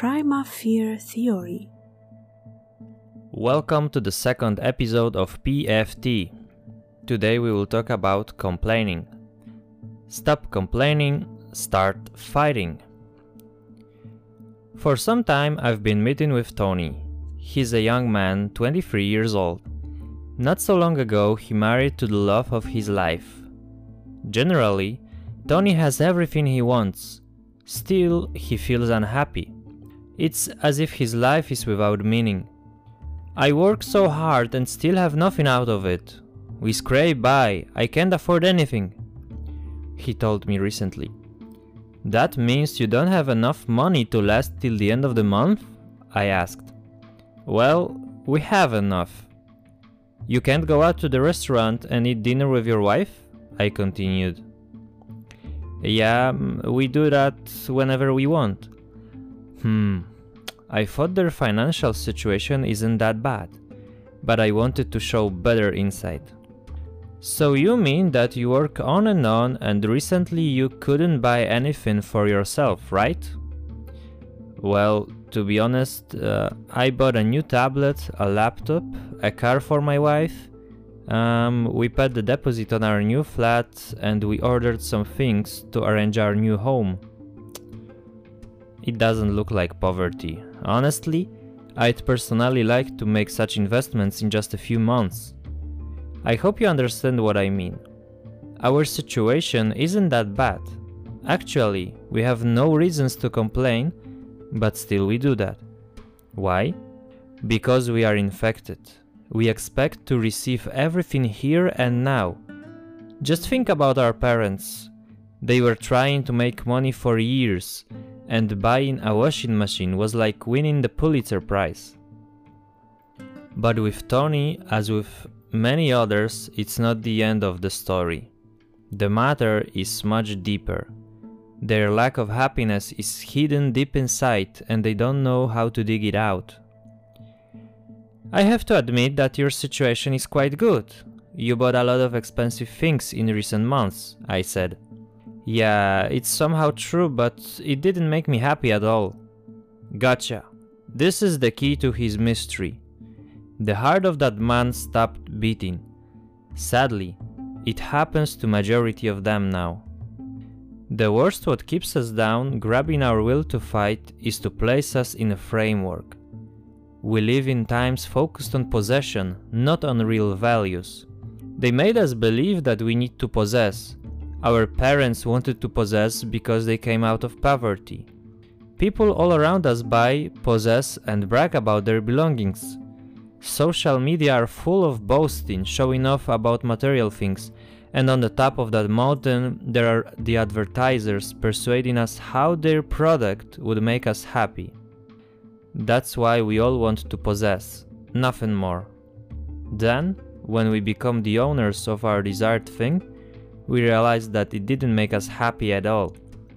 Prima Fear Theory. Welcome to the second episode of PFT. Today we will talk about complaining. Stop complaining, start fighting. For some time I've been meeting with Tony. He's a young man, 23 years old. Not so long ago he married to the love of his life. Generally, Tony has everything he wants. Still, he feels unhappy. It's as if his life is without meaning. I work so hard and still have nothing out of it. We scrape by, I can't afford anything. He told me recently. That means you don't have enough money to last till the end of the month? I asked. Well, we have enough. You can't go out to the restaurant and eat dinner with your wife? I continued. Yeah, mm, we do that whenever we want. Hmm, I thought their financial situation isn't that bad, but I wanted to show better insight. So you mean that you work on and on and recently you couldn't buy anything for yourself, right? Well, to be honest, uh, I bought a new tablet, a laptop, a car for my wife. Um, we paid the deposit on our new flat and we ordered some things to arrange our new home. It doesn't look like poverty. Honestly, I'd personally like to make such investments in just a few months. I hope you understand what I mean. Our situation isn't that bad. Actually, we have no reasons to complain, but still we do that. Why? Because we are infected. We expect to receive everything here and now. Just think about our parents. They were trying to make money for years and buying a washing machine was like winning the Pulitzer Prize. But with Tony, as with many others, it's not the end of the story. The matter is much deeper. Their lack of happiness is hidden deep inside and they don't know how to dig it out. I have to admit that your situation is quite good. You bought a lot of expensive things in recent months, I said. Yeah, it's somehow true, but it didn't make me happy at all. Gotcha. This is the key to his mystery. The heart of that man stopped beating. Sadly, it happens to majority of them now. The worst what keeps us down, grabbing our will to fight, is to place us in a framework. We live in times focused on possession, not on real values. They made us believe that we need to possess, our parents wanted to possess because they came out of poverty. People all around us buy, possess, and brag about their belongings. Social media are full of boasting, showing off about material things, and on the top of that mountain, there are the advertisers persuading us how their product would make us happy. That's why we all want to possess, nothing more. Then, when we become the owners of our desired thing, we realized that it didn't make us happy at all,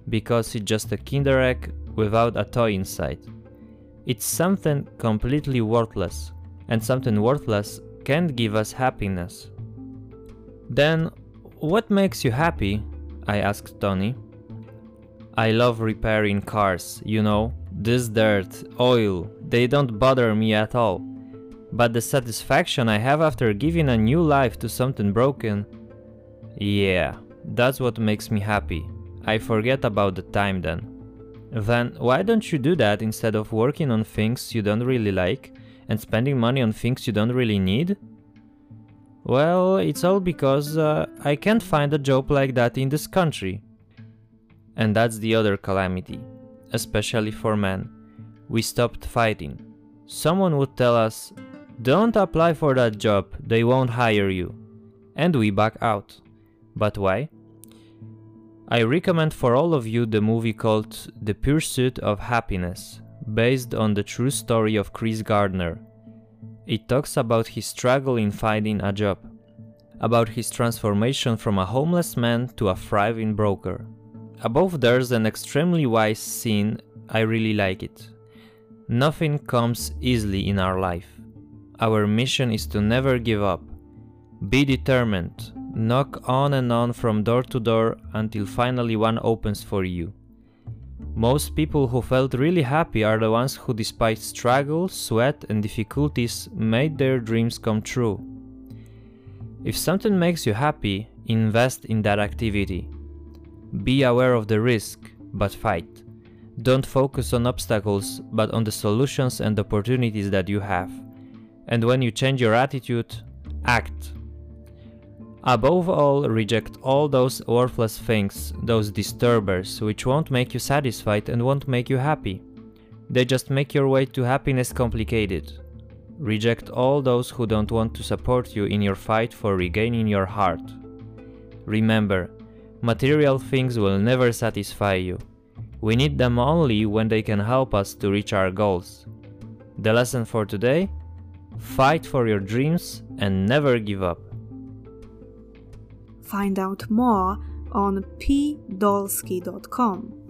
because it's just a Kinder Egg without a toy inside. It's something completely worthless, and something worthless can't give us happiness. Then, what makes you happy? I asked Tony. I love repairing cars, you know, this dirt, oil, they don't bother me at all. But the satisfaction I have after giving a new life to something broken yeah, that's what makes me happy. I forget about the time then. Then why don't you do that instead of working on things you don't really like and spending money on things you don't really need? Well, it's all because uh, I can't find a job like that in this country. And that's the other calamity, especially for men. We stopped fighting. Someone would tell us, don't apply for that job, they won't hire you. And we back out. But why? I recommend for all of you the movie called The Pursuit of Happiness, based on the true story of Chris Gardner. It talks about his struggle in finding a job, about his transformation from a homeless man to a thriving broker. Above there's an extremely wise scene, I really like it. Nothing comes easily in our life. Our mission is to never give up. Be determined, Knock on and on from door to door until finally one opens for you. Most people who felt really happy are the ones who, despite struggle, sweat, and difficulties, made their dreams come true. If something makes you happy, invest in that activity. Be aware of the risk, but fight. Don't focus on obstacles, but on the solutions and opportunities that you have. And when you change your attitude, act. Above all, reject all those worthless things, those disturbers, which won't make you satisfied and won't make you happy. They just make your way to happiness complicated. Reject all those who don't want to support you in your fight for regaining your heart. Remember, material things will never satisfy you. We need them only when they can help us to reach our goals. The lesson for today? Fight for your dreams and never give up. Find out more on pdolsky.com.